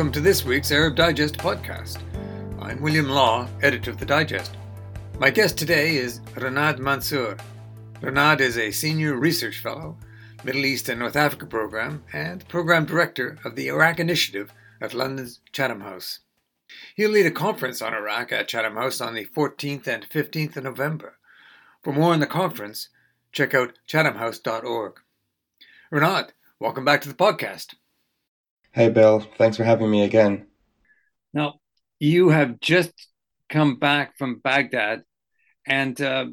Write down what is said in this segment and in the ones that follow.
Welcome to this week's Arab Digest podcast. I'm William Law, editor of the Digest. My guest today is Renad Mansour. Renad is a senior research fellow, Middle East and North Africa program, and program director of the Iraq Initiative at London's Chatham House. He'll lead a conference on Iraq at Chatham House on the 14th and 15th of November. For more on the conference, check out chathamhouse.org. Renad, welcome back to the podcast. Hey, Bill. Thanks for having me again. Now, you have just come back from Baghdad, and uh,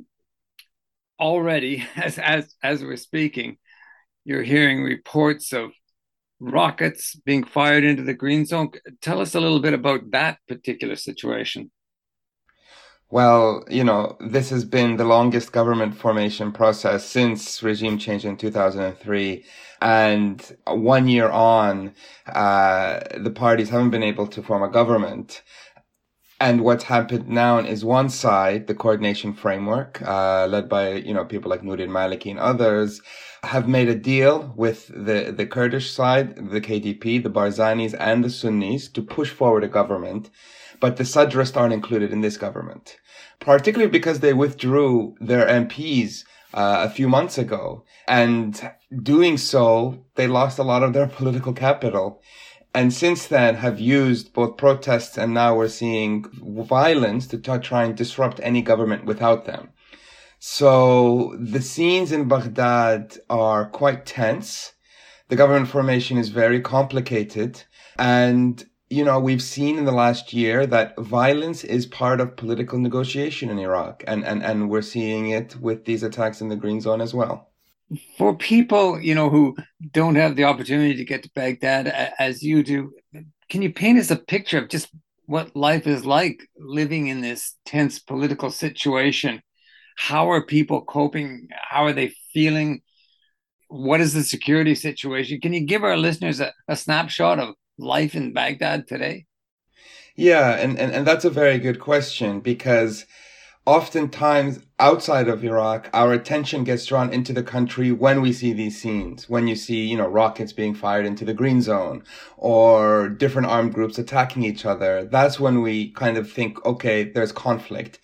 already, as, as, as we're speaking, you're hearing reports of rockets being fired into the green zone. Tell us a little bit about that particular situation. Well, you know, this has been the longest government formation process since regime change in 2003. And one year on, uh, the parties haven't been able to form a government. And what's happened now is one side, the coordination framework, uh, led by, you know, people like Nouri al-Maliki and others, have made a deal with the, the Kurdish side, the KDP, the Barzanis, and the Sunnis to push forward a government. But the Sadrist aren't included in this government, particularly because they withdrew their MPs uh, a few months ago. And doing so, they lost a lot of their political capital and since then have used both protests and now we're seeing violence to try and disrupt any government without them. So the scenes in Baghdad are quite tense. The government formation is very complicated. And, you know, we've seen in the last year that violence is part of political negotiation in Iraq. And, and, and we're seeing it with these attacks in the Green Zone as well for people you know who don't have the opportunity to get to Baghdad as you do, can you paint us a picture of just what life is like living in this tense political situation? How are people coping? How are they feeling? What is the security situation? Can you give our listeners a, a snapshot of life in Baghdad today? Yeah, and, and, and that's a very good question because oftentimes outside of Iraq, our attention gets drawn into the country when we see these scenes, when you see, you know, rockets being fired into the green zone or different armed groups attacking each other. That's when we kind of think, okay, there's conflict.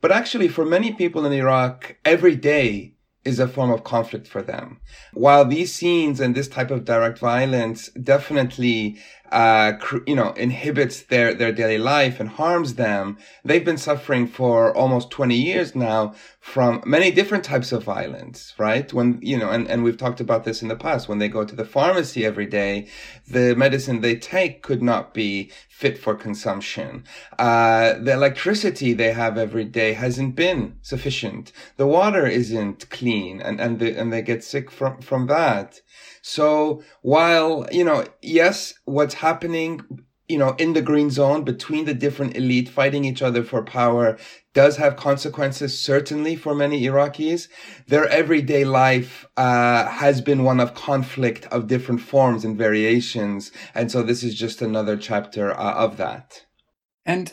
But actually, for many people in Iraq, every day is a form of conflict for them. While these scenes and this type of direct violence definitely uh, you know, inhibits their, their daily life and harms them. They've been suffering for almost 20 years now from many different types of violence, right? When, you know, and, and we've talked about this in the past. When they go to the pharmacy every day, the medicine they take could not be fit for consumption. Uh, the electricity they have every day hasn't been sufficient. The water isn't clean and, and, the, and they get sick from, from that. So while, you know, yes, what's happening, you know, in the green zone between the different elite fighting each other for power does have consequences, certainly for many Iraqis. Their everyday life, uh, has been one of conflict of different forms and variations. And so this is just another chapter uh, of that. And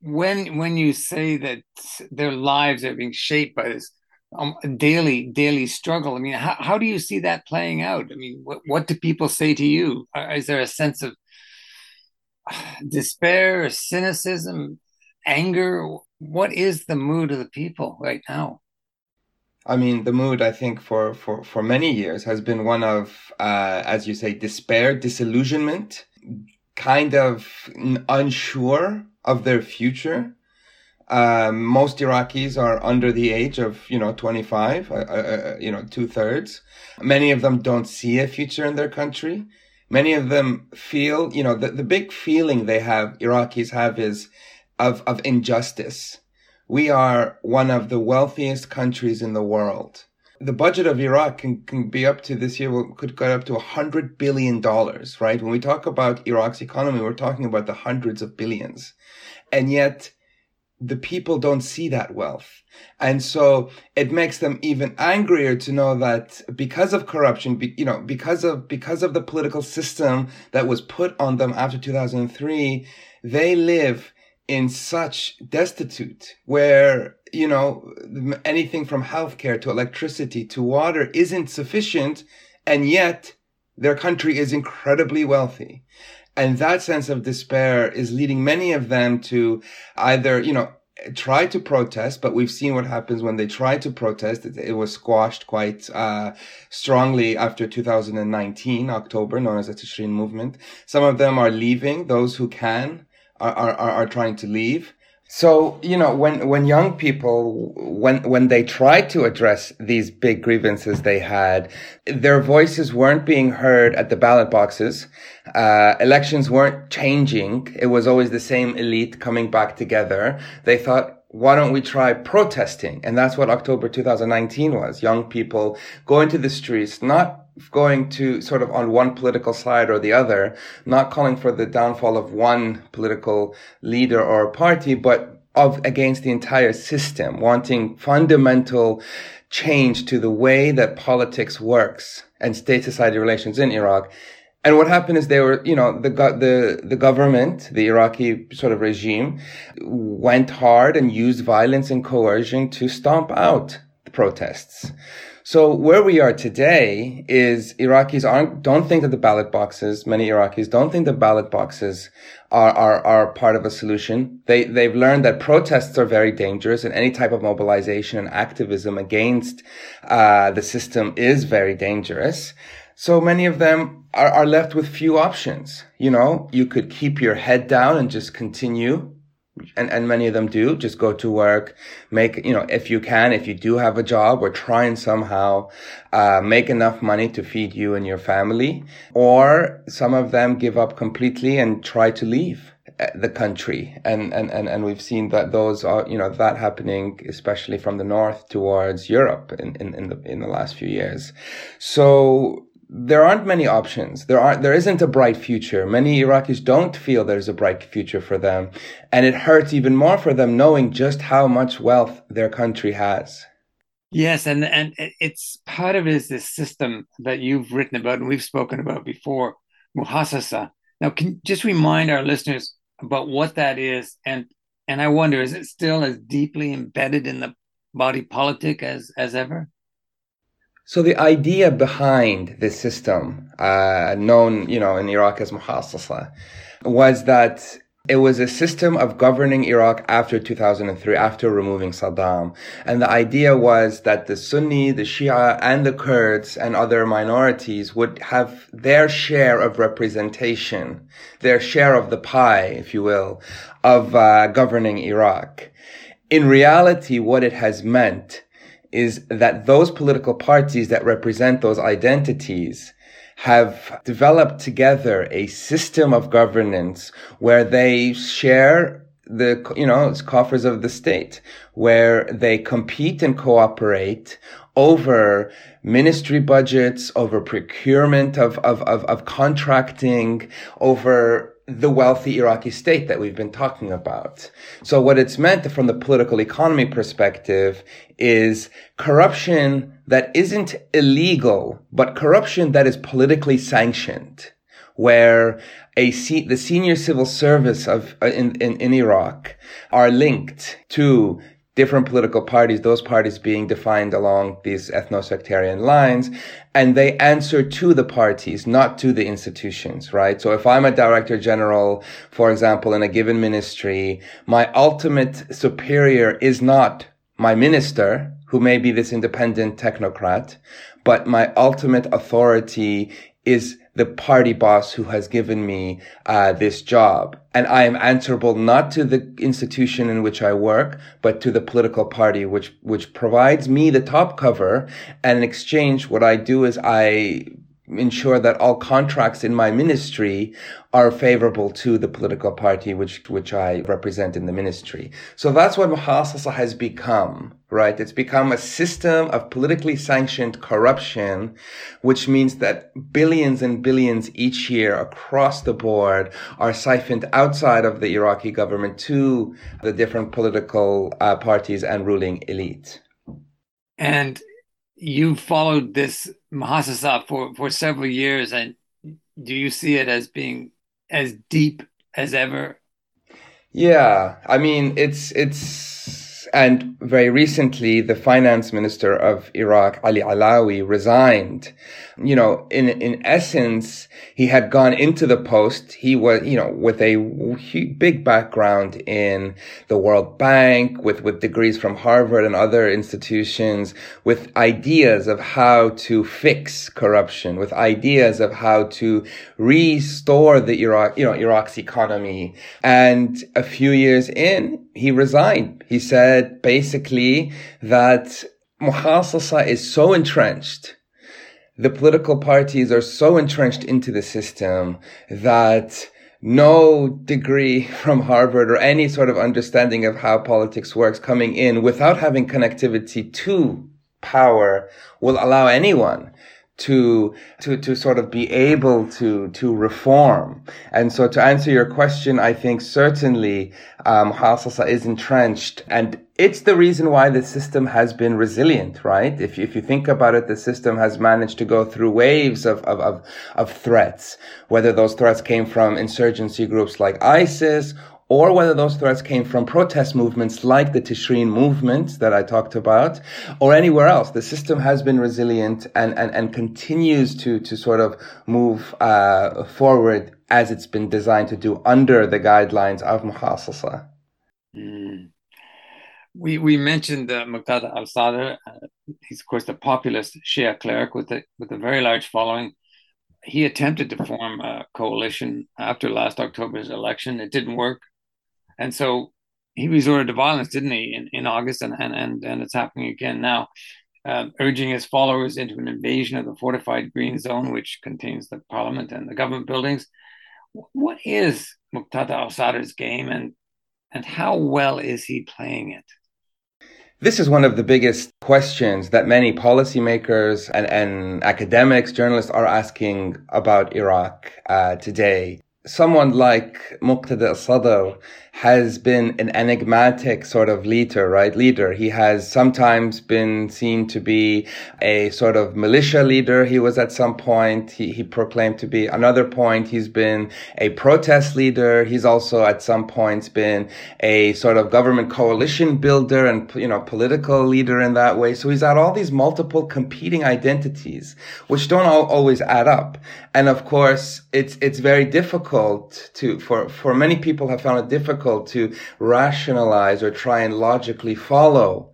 when, when you say that their lives are being shaped by this um, daily daily struggle. I mean, how, how do you see that playing out? I mean, what what do people say to you? Uh, is there a sense of despair, cynicism, anger? What is the mood of the people right now? I mean, the mood, I think, for, for, for many years has been one of, uh, as you say, despair, disillusionment, kind of unsure of their future. Um, most Iraqis are under the age of, you know, 25, uh, uh, uh, you know, two thirds. Many of them don't see a future in their country. Many of them feel, you know, the, the big feeling they have, Iraqis have is of, of injustice. We are one of the wealthiest countries in the world. The budget of Iraq can, can be up to this year, could go up to a hundred billion dollars, right? When we talk about Iraq's economy, we're talking about the hundreds of billions. And yet, the people don't see that wealth. And so it makes them even angrier to know that because of corruption, you know, because of, because of the political system that was put on them after 2003, they live in such destitute where, you know, anything from healthcare to electricity to water isn't sufficient. And yet Their country is incredibly wealthy. And that sense of despair is leading many of them to either, you know, try to protest, but we've seen what happens when they try to protest. It, it was squashed quite uh, strongly after 2019, October, known as the Tishreen movement. Some of them are leaving. Those who can are, are, are trying to leave. So, you know, when, when young people, when, when they tried to address these big grievances they had, their voices weren't being heard at the ballot boxes. Uh, elections weren't changing. It was always the same elite coming back together. They thought, why don't we try protesting? And that's what October 2019 was. Young people going to the streets, not going to sort of on one political side or the other, not calling for the downfall of one political leader or party, but of against the entire system, wanting fundamental change to the way that politics works and state society relations in Iraq. And what happened is they were, you know, the, the, the government, the Iraqi sort of regime went hard and used violence and coercion to stomp out the protests. So where we are today is Iraqis aren't, don't think that the ballot boxes, many Iraqis don't think the ballot boxes are, are, are part of a solution. They, they've learned that protests are very dangerous and any type of mobilization and activism against, uh, the system is very dangerous. So many of them are, are left with few options. You know, you could keep your head down and just continue and, and many of them do just go to work, make, you know, if you can, if you do have a job or try and somehow, uh, make enough money to feed you and your family. Or some of them give up completely and try to leave uh, the country. And, and, and, and we've seen that those are, you know, that happening, especially from the north towards Europe in, in, in the, in the last few years. So there aren't many options. There aren't, there isn't a bright future. Many Iraqis don't feel there's a bright future for them. And it hurts even more for them knowing just how much wealth their country has. Yes, and and it's part of it is this system that you've written about and we've spoken about before, muhassasa. Now, can just remind our listeners about what that is, and and I wonder, is it still as deeply embedded in the body politic as as ever? So the idea behind this system, uh, known, you know, in Iraq as muhassasa, was that it was a system of governing Iraq after 2003, after removing Saddam. And the idea was that the Sunni, the Shia, and the Kurds and other minorities would have their share of representation, their share of the pie, if you will, of uh, governing Iraq. In reality, what it has meant is that those political parties that represent those identities have developed together a system of governance where they share the, you know, coffers of the state, where they compete and cooperate over ministry budgets, over procurement of, of, of, of contracting, over the wealthy Iraqi state that we've been talking about. So what it's meant from the political economy perspective is corruption that isn't illegal, but corruption that is politically sanctioned, where a the senior civil service of uh, in, in, in Iraq are linked to different political parties, those parties being defined along these ethno-sectarian lines, and they answer to the parties, not to the institutions, right? So if I'm a director general, for example, in a given ministry, my ultimate superior is not my minister, who may be this independent technocrat, but my ultimate authority is the party boss who has given me uh, this job. And I am answerable not to the institution in which I work, but to the political party, which, which provides me the top cover. And in exchange, what I do is I ensure that all contracts in my ministry are favorable to the political party which which I represent in the ministry. So that's what muhassasa has become, right? It's become a system of politically sanctioned corruption, which means that billions and billions each year across the board are siphoned outside of the Iraqi government to the different political uh, parties and ruling elite. And you followed this muhassasa for, for several years, and do you see it as being as deep as ever? Yeah, I mean it's it's and very recently the finance minister of Iraq Ali Allawi resigned you know, in, in essence, he had gone into the post. He was, you know, with a big background in the World Bank, with, with degrees from Harvard and other institutions, with ideas of how to fix corruption, with ideas of how to restore the Iraq, you know, Iraq's economy. And a few years in, he resigned. He said basically that Muhassasa is so entrenched the political parties are so entrenched into the system that no degree from Harvard or any sort of understanding of how politics works coming in without having connectivity to power will allow anyone to to to sort of be able to to reform. And so to answer your question, I think certainly um, is entrenched, and it's the reason why the system has been resilient, right? If you, if you think about it, the system has managed to go through waves of of of, of threats, whether those threats came from insurgency groups like ISIS or whether those threats came from protest movements like the Tishreen movement that I talked about, or anywhere else. The system has been resilient and, and, and continues to, to sort of move uh, forward as it's been designed to do under the guidelines of Muhassasa. Mm. We, we mentioned uh, Muqtada al-Sadr. Uh, he's, of course, the populist Shia cleric with a, with a very large following. He attempted to form a coalition after last October's election. It didn't work and so he resorted to violence, didn't he, in, in August, and, and and and it's happening again now, uh, urging his followers into an invasion of the fortified green zone, which contains the parliament and the government buildings. What is Muqtada al-Sadr's game, and and how well is he playing it? This is one of the biggest questions that many policymakers and, and academics, journalists are asking about Iraq uh, today. Someone like Muqtada al-Sadr has been an enigmatic sort of leader, right? Leader. He has sometimes been seen to be a sort of militia leader. He was at some point. He, he proclaimed to be another point. He's been a protest leader. He's also at some points been a sort of government coalition builder and, you know, political leader in that way. So he's had all these multiple competing identities, which don't all, always add up. And of course, it's, it's very difficult to, for, for many people have found it difficult difficult to rationalize or try and logically follow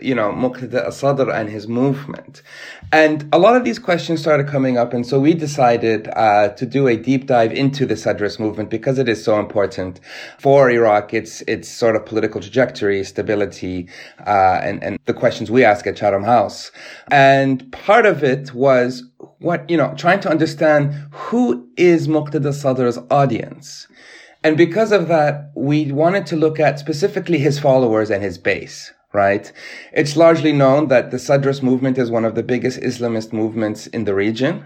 you know, Muqtada al-Sadr and his movement. And a lot of these questions started coming up. And so we decided uh, to do a deep dive into the Sadrist movement because it is so important for Iraq. It's, it's sort of political trajectory, stability, uh, and, and the questions we ask at Chatham House. And part of it was what, you know, trying to understand who is Muqtada al-Sadr's audience. And because of that, we wanted to look at specifically his followers and his base, right? It's largely known that the Sadrist movement is one of the biggest Islamist movements in the region.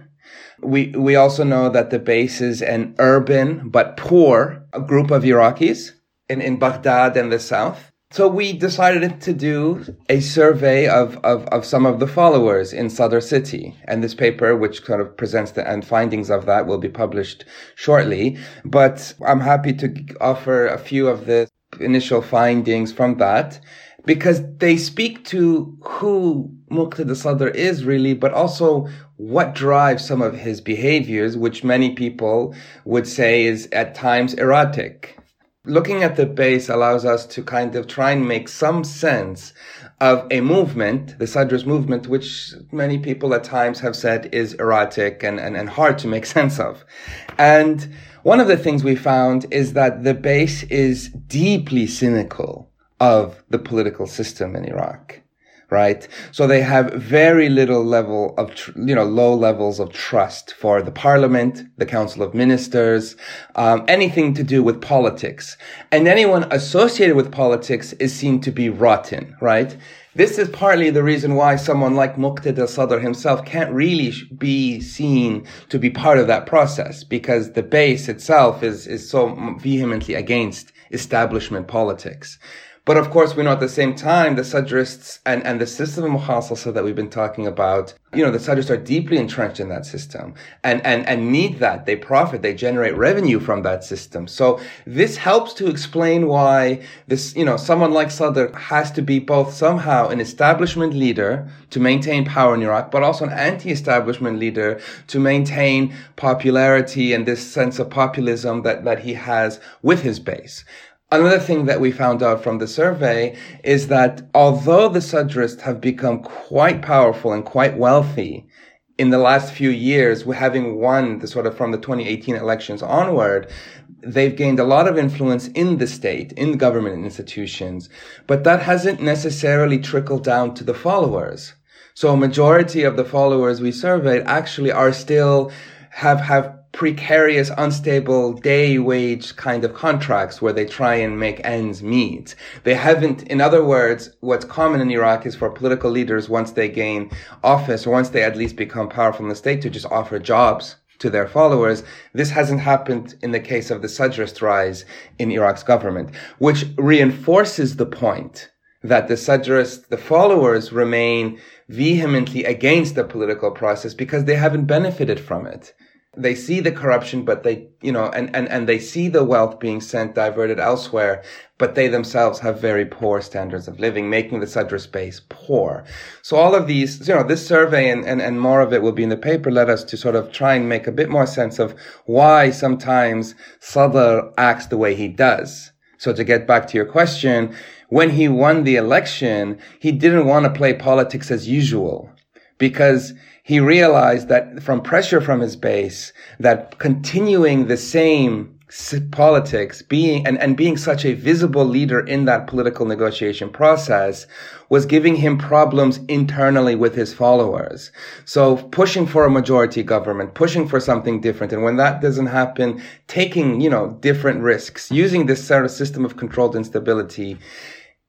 We, we also know that the base is an urban but poor group of Iraqis in, in Baghdad and the south. So we decided to do a survey of, of, of some of the followers in Sadr City. And this paper, which kind of presents the and findings of that will be published shortly. But I'm happy to offer a few of the initial findings from that because they speak to who Muqtada Sadr is really, but also what drives some of his behaviors, which many people would say is at times erratic looking at the base allows us to kind of try and make some sense of a movement, the Sadr's movement, which many people at times have said is erratic and, and, and hard to make sense of. And one of the things we found is that the base is deeply cynical of the political system in Iraq right? So they have very little level of, you know, low levels of trust for the parliament, the council of ministers, um, anything to do with politics. And anyone associated with politics is seen to be rotten, right? This is partly the reason why someone like Muqtada Sadr himself can't really be seen to be part of that process because the base itself is, is so vehemently against establishment politics. But of course, we know at the same time, the Sadrists and, and the system of muhassasa that we've been talking about, you know, the Sadrists are deeply entrenched in that system and, and, and need that. They profit, they generate revenue from that system. So this helps to explain why this, you know, someone like Sadr has to be both somehow an establishment leader to maintain power in Iraq, but also an anti-establishment leader to maintain popularity and this sense of populism that, that he has with his base. Another thing that we found out from the survey is that although the Sadrists have become quite powerful and quite wealthy in the last few years, having won the sort of from the 2018 elections onward, they've gained a lot of influence in the state, in government institutions, but that hasn't necessarily trickled down to the followers. So a majority of the followers we surveyed actually are still have, have precarious, unstable day wage kind of contracts where they try and make ends meet. They haven't, in other words, what's common in Iraq is for political leaders once they gain office or once they at least become powerful in the state to just offer jobs to their followers. This hasn't happened in the case of the Sadrist rise in Iraq's government, which reinforces the point that the Sadrist, the followers remain vehemently against the political process because they haven't benefited from it they see the corruption, but they, you know, and, and, and they see the wealth being sent diverted elsewhere, but they themselves have very poor standards of living, making the Sadr space poor. So all of these, you know, this survey and, and, and more of it will be in the paper led us to sort of try and make a bit more sense of why sometimes Sadr acts the way he does. So to get back to your question, when he won the election, he didn't want to play politics as usual because he realized that from pressure from his base, that continuing the same politics being and, and being such a visible leader in that political negotiation process was giving him problems internally with his followers. So pushing for a majority government, pushing for something different. And when that doesn't happen, taking, you know, different risks, using this sort of system of controlled instability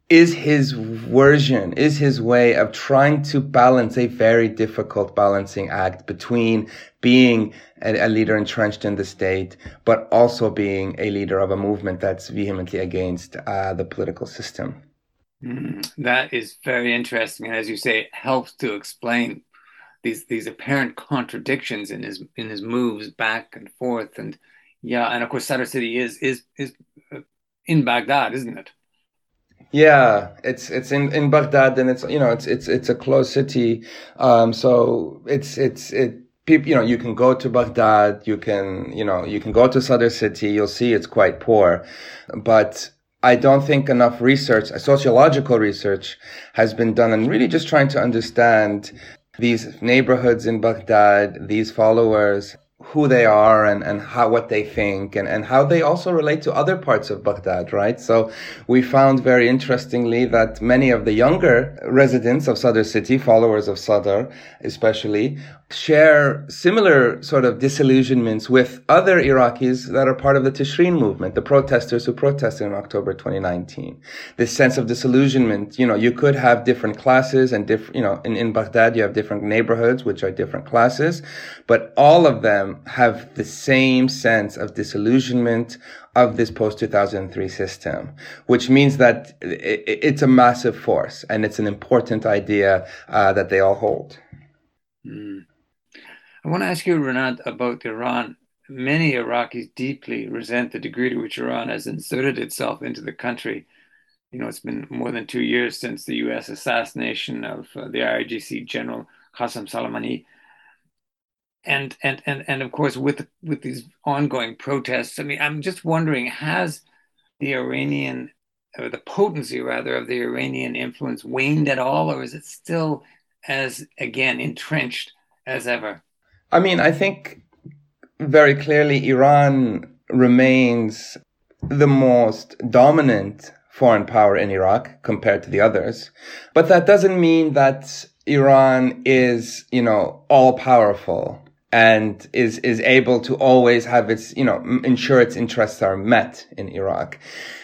is his version, is his way of trying to balance a very difficult balancing act between being a, a, leader entrenched in the state, but also being a leader of a movement that's vehemently against uh, the political system. Mm, that is very interesting, and as you say, it helps to explain these these apparent contradictions in his in his moves back and forth, and yeah, and of course, Sadr City is is is uh, in Baghdad, isn't it? Yeah, it's it's in, in Baghdad and it's you know it's it's it's a closed city, um, so it's it's it people you know you can go to Baghdad, you can you know you can go to Sadr city, you'll see it's quite poor, but I don't think enough research, sociological research, has been done and really just trying to understand these neighborhoods in Baghdad, these followers, who they are and, and how what they think and, and how they also relate to other parts of Baghdad, right? So we found very interestingly that many of the younger residents of Sadr city, followers of Sadr especially, share similar sort of disillusionments with other Iraqis that are part of the Tishreen movement, the protesters who protested in October 2019. This sense of disillusionment, you know, you could have different classes and different, you know, in, in Baghdad, you have different neighborhoods, which are different classes, but all of them have the same sense of disillusionment of this post 2003 system, which means that it's a massive force and it's an important idea uh, that they all hold. Mm. I want to ask you, Renad, about Iran. Many Iraqis deeply resent the degree to which Iran has inserted itself into the country. You know, it's been more than two years since the U.S. assassination of uh, the IRGC General Qasem Soleimani, and and and and of course, with with these ongoing protests. I mean, I'm just wondering, has the Iranian or the potency rather of the Iranian influence waned at all, or is it still as again entrenched as ever? I mean, I think very clearly Iran remains the most dominant foreign power in Iraq compared to the others. But that doesn't mean that Iran is, you know, all powerful and is, is able to always have its, you know, ensure its interests are met in Iraq.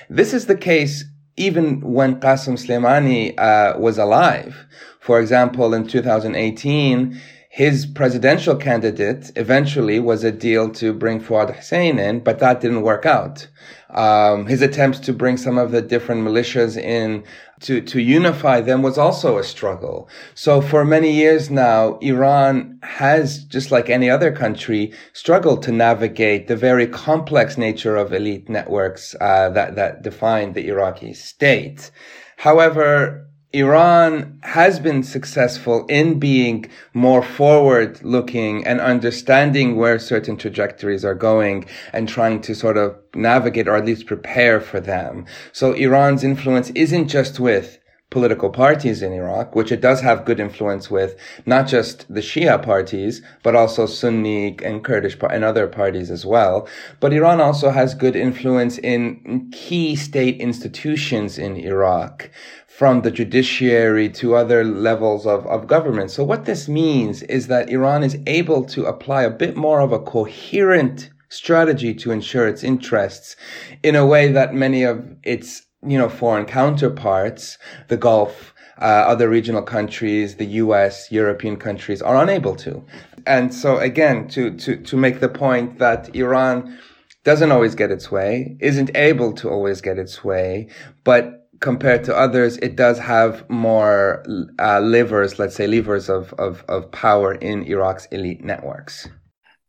This is the case even when Qasem Soleimani uh, was alive. For example, in 2018, his presidential candidate eventually was a deal to bring Fuad Hussein in, but that didn't work out. Um, his attempts to bring some of the different militias in to, to unify them was also a struggle. So for many years now, Iran has, just like any other country, struggled to navigate the very complex nature of elite networks uh, that, that define the Iraqi state. However, Iran has been successful in being more forward looking and understanding where certain trajectories are going and trying to sort of navigate or at least prepare for them. So Iran's influence isn't just with political parties in Iraq, which it does have good influence with, not just the Shia parties, but also Sunni and Kurdish and other parties as well. But Iran also has good influence in key state institutions in Iraq from the judiciary to other levels of, of government. So what this means is that Iran is able to apply a bit more of a coherent strategy to ensure its interests in a way that many of its, you know, foreign counterparts, the Gulf, uh, other regional countries, the US, European countries are unable to. And so again, to, to, to make the point that Iran doesn't always get its way, isn't able to always get its way, but compared to others, it does have more uh, levers, let's say levers of, of, of power in Iraq's elite networks.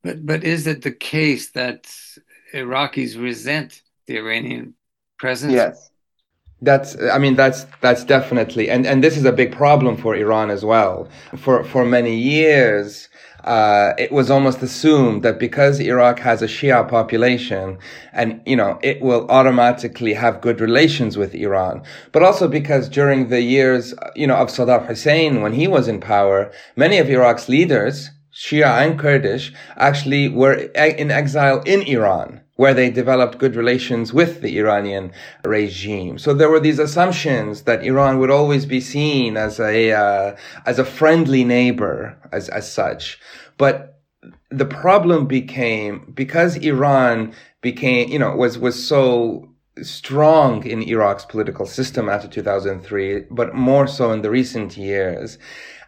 But but is it the case that Iraqis resent the Iranian presence? Yes. That's, I mean, that's, that's definitely, and, and this is a big problem for Iran as well. For, for many years, uh, it was almost assumed that because Iraq has a Shia population and, you know, it will automatically have good relations with Iran. But also because during the years, you know, of Saddam Hussein, when he was in power, many of Iraq's leaders, Shia and Kurdish, actually were in exile in Iran where they developed good relations with the Iranian regime. So there were these assumptions that Iran would always be seen as a uh, as a friendly neighbor as as such. But the problem became because Iran became, you know, was was so strong in Iraq's political system after 2003, but more so in the recent years.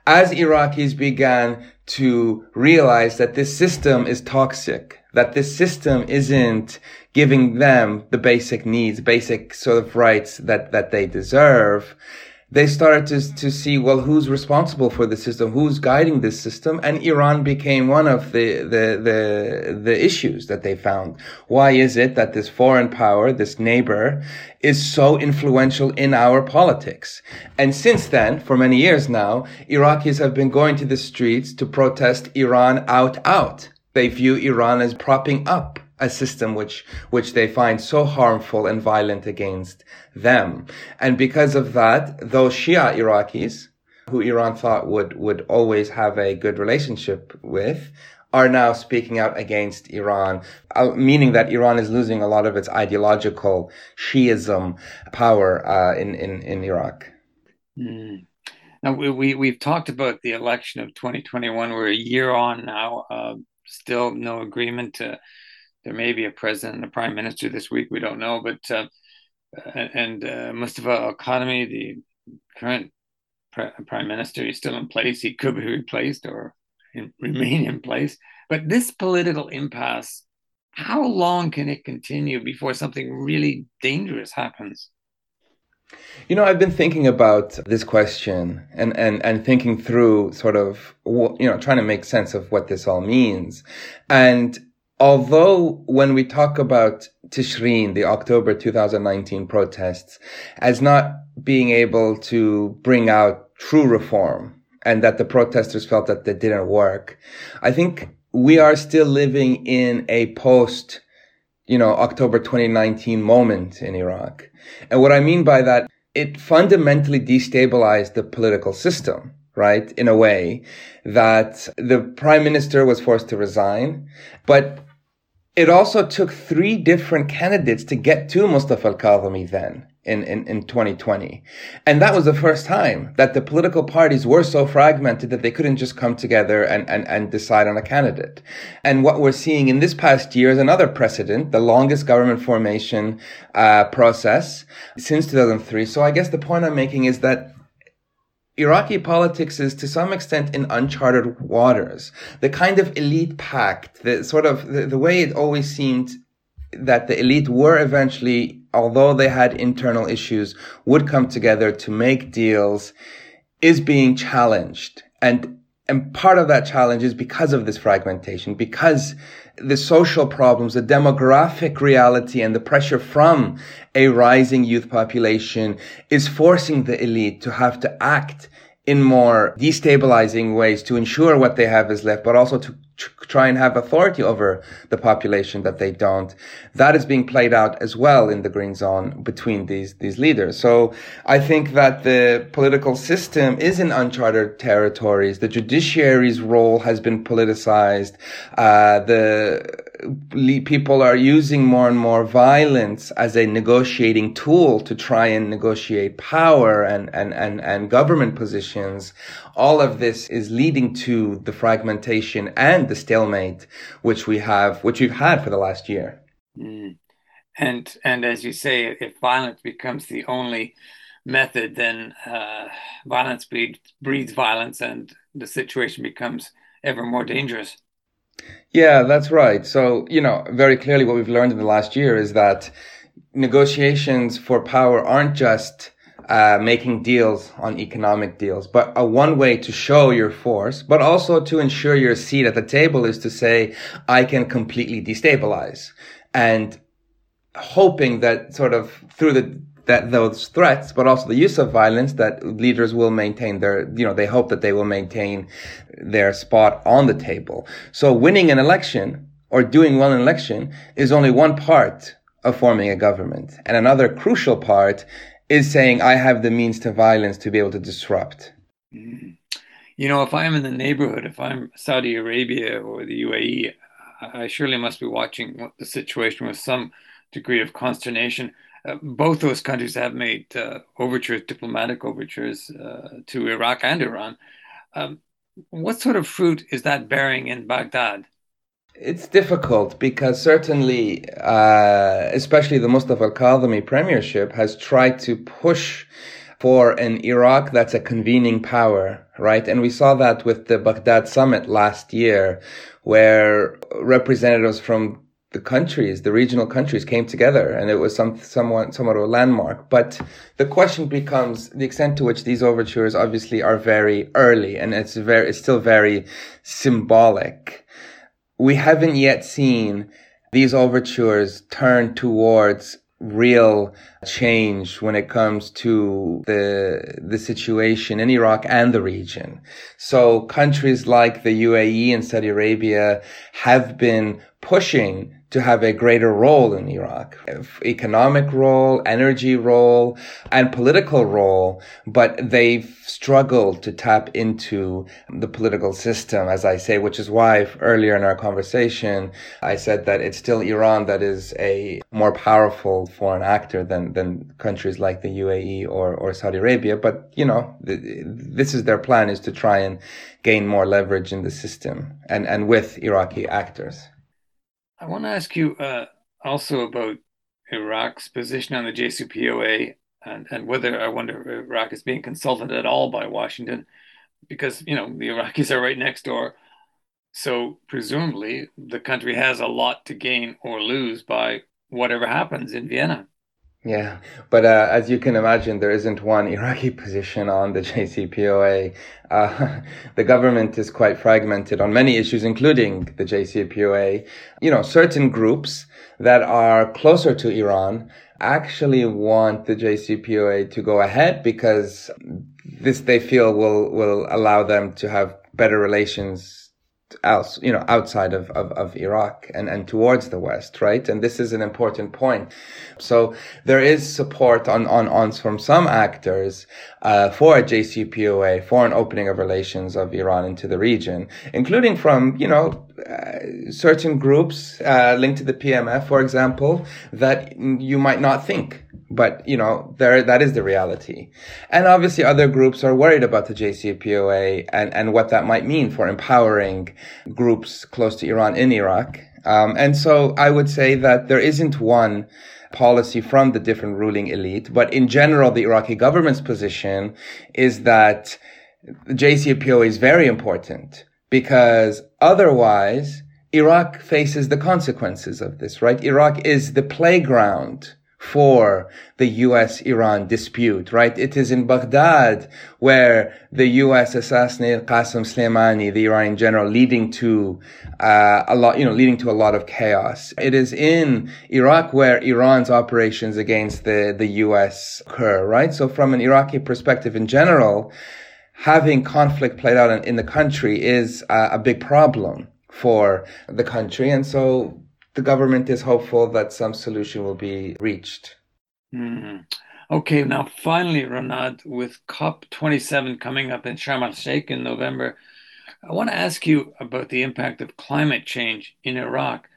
As Iraqis began to realize that this system is toxic, that this system isn't giving them the basic needs, basic sort of rights that, that they deserve. They started to, to see, well, who's responsible for the system? Who's guiding this system? And Iran became one of the, the, the, the issues that they found. Why is it that this foreign power, this neighbor, is so influential in our politics? And since then, for many years now, Iraqis have been going to the streets to protest Iran out, out they view Iran as propping up a system which which they find so harmful and violent against them. And because of that, those Shia Iraqis who Iran thought would would always have a good relationship with are now speaking out against Iran, uh, meaning that Iran is losing a lot of its ideological Shiism power uh, in, in, in Iraq. Mm. Now, we, we, we've talked about the election of 2021. We're a year on now. Uh, still no agreement. To, there may be a president and a prime minister this week. We don't know, but uh, and uh, Mustafa Al Kadhimi, the current pre- prime minister, is still in place. He could be replaced or in, remain in place. But this political impasse, how long can it continue before something really dangerous happens? You know, I've been thinking about this question and, and, and thinking through sort of, you know, trying to make sense of what this all means. And although when we talk about Tishreen, the October 2019 protests, as not being able to bring out true reform and that the protesters felt that that didn't work, I think we are still living in a post, you know, October 2019 moment in Iraq. And what I mean by that, it fundamentally destabilized the political system, right? In a way that the prime minister was forced to resign, but it also took three different candidates to get to Mustafa al-Kadhimi then in, in, in 2020. And that was the first time that the political parties were so fragmented that they couldn't just come together and, and, and decide on a candidate. And what we're seeing in this past year is another precedent, the longest government formation uh, process since 2003. So I guess the point I'm making is that Iraqi politics is to some extent in uncharted waters. The kind of elite pact, the sort of the, the way it always seemed that the elite were eventually, although they had internal issues, would come together to make deals is being challenged. And, and part of that challenge is because of this fragmentation, because the social problems, the demographic reality and the pressure from a rising youth population is forcing the elite to have to act in more destabilizing ways to ensure what they have is left, but also to try and have authority over the population that they don't. That is being played out as well in the green zone between these, these leaders. So I think that the political system is in uncharted territories. The judiciary's role has been politicized. Uh, the people are using more and more violence as a negotiating tool to try and negotiate power and, and, and, and government positions. All of this is leading to the fragmentation and the stalemate which we have, which we've had for the last year. Mm. And, and as you say, if violence becomes the only method, then uh, violence breeds, breeds violence and the situation becomes ever more dangerous. Yeah, that's right. So, you know, very clearly what we've learned in the last year is that negotiations for power aren't just uh, making deals on economic deals, but a one way to show your force, but also to ensure your seat at the table is to say, I can completely destabilize and hoping that sort of through the that those threats, but also the use of violence, that leaders will maintain their, you know, they hope that they will maintain their spot on the table. So winning an election or doing well in an election is only one part of forming a government. And another crucial part is saying, I have the means to violence to be able to disrupt. Mm-hmm. You know, if I'm in the neighborhood, if I'm Saudi Arabia or the UAE, I surely must be watching the situation with some degree of consternation. Both those countries have made uh, overtures, diplomatic overtures uh, to Iraq and Iran. Um, what sort of fruit is that bearing in Baghdad? It's difficult because certainly, uh, especially the Mustafa al-Kadhimi premiership has tried to push for an Iraq that's a convening power, right? And we saw that with the Baghdad summit last year, where representatives from the countries, the regional countries came together and it was some, somewhat, somewhat of a landmark. But the question becomes the extent to which these overtures obviously are very early and it's very, it's still very symbolic. We haven't yet seen these overtures turn towards real change when it comes to the the situation in Iraq and the region. So countries like the UAE and Saudi Arabia have been pushing to have a greater role in Iraq, economic role, energy role, and political role, but they've struggled to tap into the political system, as I say, which is why earlier in our conversation, I said that it's still Iran that is a more powerful foreign actor than, than countries like the UAE or, or Saudi Arabia. But, you know, this is their plan is to try and gain more leverage in the system and, and with Iraqi actors. I want to ask you uh, also about Iraq's position on the JCPOA and, and whether I wonder Iraq is being consulted at all by Washington because, you know, the Iraqis are right next door. So presumably the country has a lot to gain or lose by whatever happens in Vienna. Yeah, but uh, as you can imagine, there isn't one Iraqi position on the JCPOA. Uh, the government is quite fragmented on many issues, including the JCPOA. You know, certain groups that are closer to Iran actually want the JCPOA to go ahead because this they feel will will allow them to have better relations else, you know, outside of, of, of, Iraq and, and towards the West, right? And this is an important point. So there is support on, on, on from some actors, uh, for a JCPOA, for an opening of relations of Iran into the region, including from, you know, certain groups, uh, linked to the PMF, for example, that you might not think but you know there that is the reality. And obviously other groups are worried about the JCPOA and and what that might mean for empowering groups close to Iran in Iraq. Um, and so I would say that there isn't one policy from the different ruling elite, but in general, the Iraqi government's position is that the JCPOA is very important because otherwise Iraq faces the consequences of this, right? Iraq is the playground for the US Iran dispute, right? It is in Baghdad where the US assassinated Qasem Soleimani, the Iranian general, leading to uh, a lot, you know, leading to a lot of chaos. It is in Iraq where Iran's operations against the, the US occur, right? So from an Iraqi perspective in general, having conflict played out in, in the country is a big problem for the country. And so the government is hopeful that some solution will be reached. Mm. Okay, now finally, Renad, with COP27 coming up in Sharm el Sheikh in November, I want to ask you about the impact of climate change in Iraq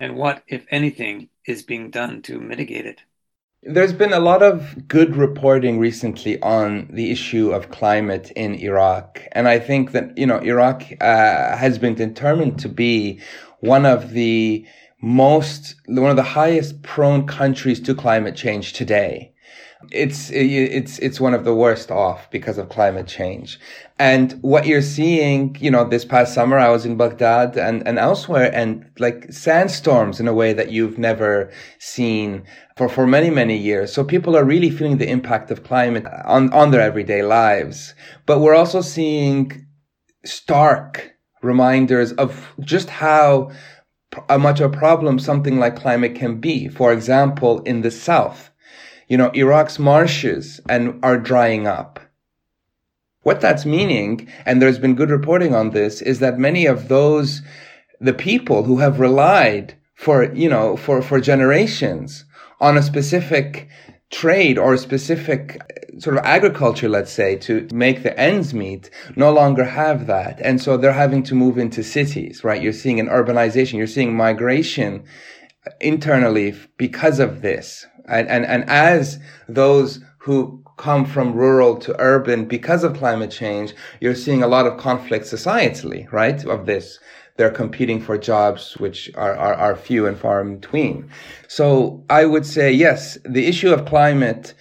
and what, if anything, is being done to mitigate it. There's been a lot of good reporting recently on the issue of climate in Iraq. And I think that, you know, Iraq uh, has been determined to be one of the most, one of the highest prone countries to climate change today. It's, it's, it's one of the worst off because of climate change. And what you're seeing, you know, this past summer, I was in Baghdad and, and elsewhere and like sandstorms in a way that you've never seen for, for many, many years. So people are really feeling the impact of climate on, on their everyday lives. But we're also seeing stark reminders of just how how uh, much of a problem something like climate can be. For example, in the south, you know, Iraq's marshes and are drying up. What that's meaning, and there's been good reporting on this, is that many of those, the people who have relied for, you know, for, for generations on a specific trade or a specific uh, sort of agriculture, let's say, to make the ends meet, no longer have that. And so they're having to move into cities, right? You're seeing an urbanization, you're seeing migration internally because of this. And, and, and as those who come from rural to urban because of climate change, you're seeing a lot of conflict societally, right? Of this. They're competing for jobs which are, are, are few and far in between. So I would say, yes, the issue of climate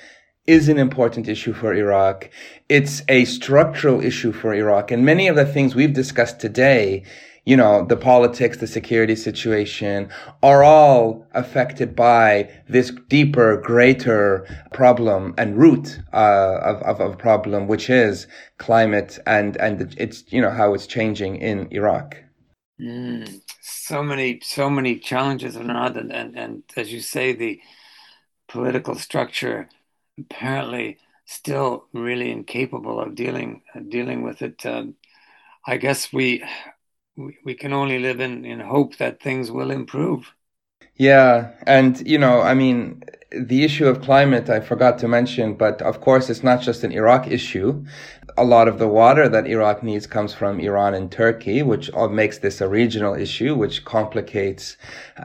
is an important issue for Iraq. It's a structural issue for Iraq. And many of the things we've discussed today, you know, the politics, the security situation are all affected by this deeper, greater problem and root uh, of, of, of problem, which is climate and, and it's, you know, how it's changing in Iraq. Mm, so many, so many challenges, and, and, and as you say, the political structure apparently still really incapable of dealing dealing with it. Uh, I guess we, we we can only live in in hope that things will improve. Yeah, and you know, I mean, the issue of climate, I forgot to mention, but of course, it's not just an Iraq issue. A lot of the water that Iraq needs comes from Iran and Turkey, which makes this a regional issue, which complicates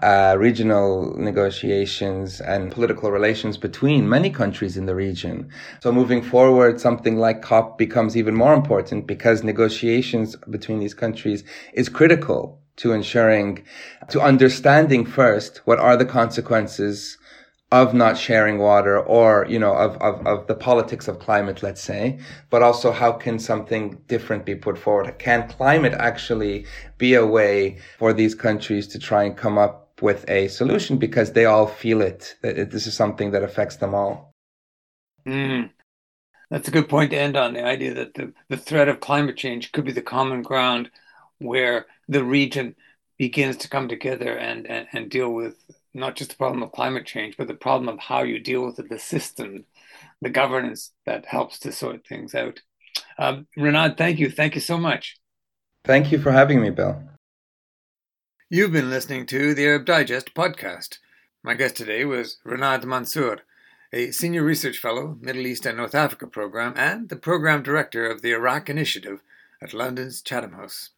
uh, regional negotiations and political relations between many countries in the region. So moving forward, something like COP becomes even more important because negotiations between these countries is critical to ensuring, to understanding first what are the consequences of not sharing water or, you know, of, of, of the politics of climate, let's say, but also how can something different be put forward? Can climate actually be a way for these countries to try and come up with a solution because they all feel it, this is something that affects them all? Mm. That's a good point to end on the idea that the, the threat of climate change could be the common ground where the region begins to come together and, and, and deal with not just the problem of climate change, but the problem of how you deal with it, the system, the governance that helps to sort things out. Um, Renad, thank you. Thank you so much. Thank you for having me, Bill. You've been listening to the Arab Digest podcast. My guest today was Renad Mansour, a senior research fellow, Middle East and North Africa program, and the program director of the Iraq Initiative at London's Chatham House.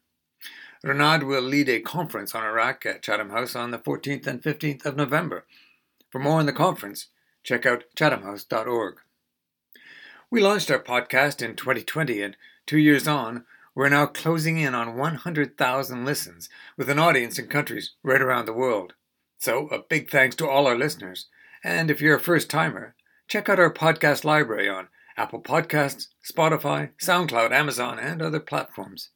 Renad will lead a conference on Iraq at Chatham House on the 14th and 15th of November. For more on the conference, check out chathamhouse.org. We launched our podcast in 2020, and two years on, we're now closing in on 100,000 listens with an audience in countries right around the world. So, a big thanks to all our listeners. And if you're a first timer, check out our podcast library on Apple Podcasts, Spotify, SoundCloud, Amazon, and other platforms.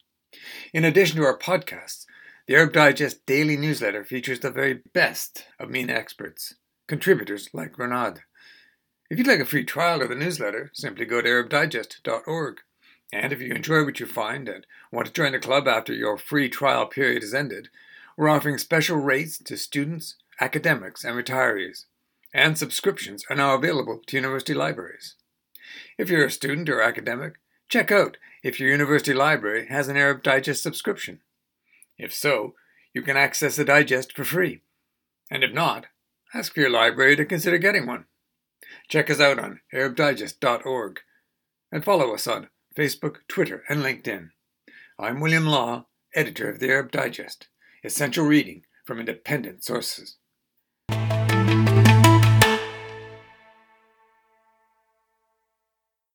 In addition to our podcasts, the Arab Digest daily newsletter features the very best of MENA experts, contributors like Renad. If you'd like a free trial of the newsletter, simply go to ArabDigest.org. And if you enjoy what you find and want to join the club after your free trial period is ended, we're offering special rates to students, academics, and retirees. And subscriptions are now available to university libraries. If you're a student or academic, check out if your university library has an Arab Digest subscription. If so, you can access the digest for free. And if not, ask your library to consider getting one. Check us out on ArabDigest.org and follow us on Facebook, Twitter, and LinkedIn. I'm William Law, editor of the Arab Digest, essential reading from independent sources.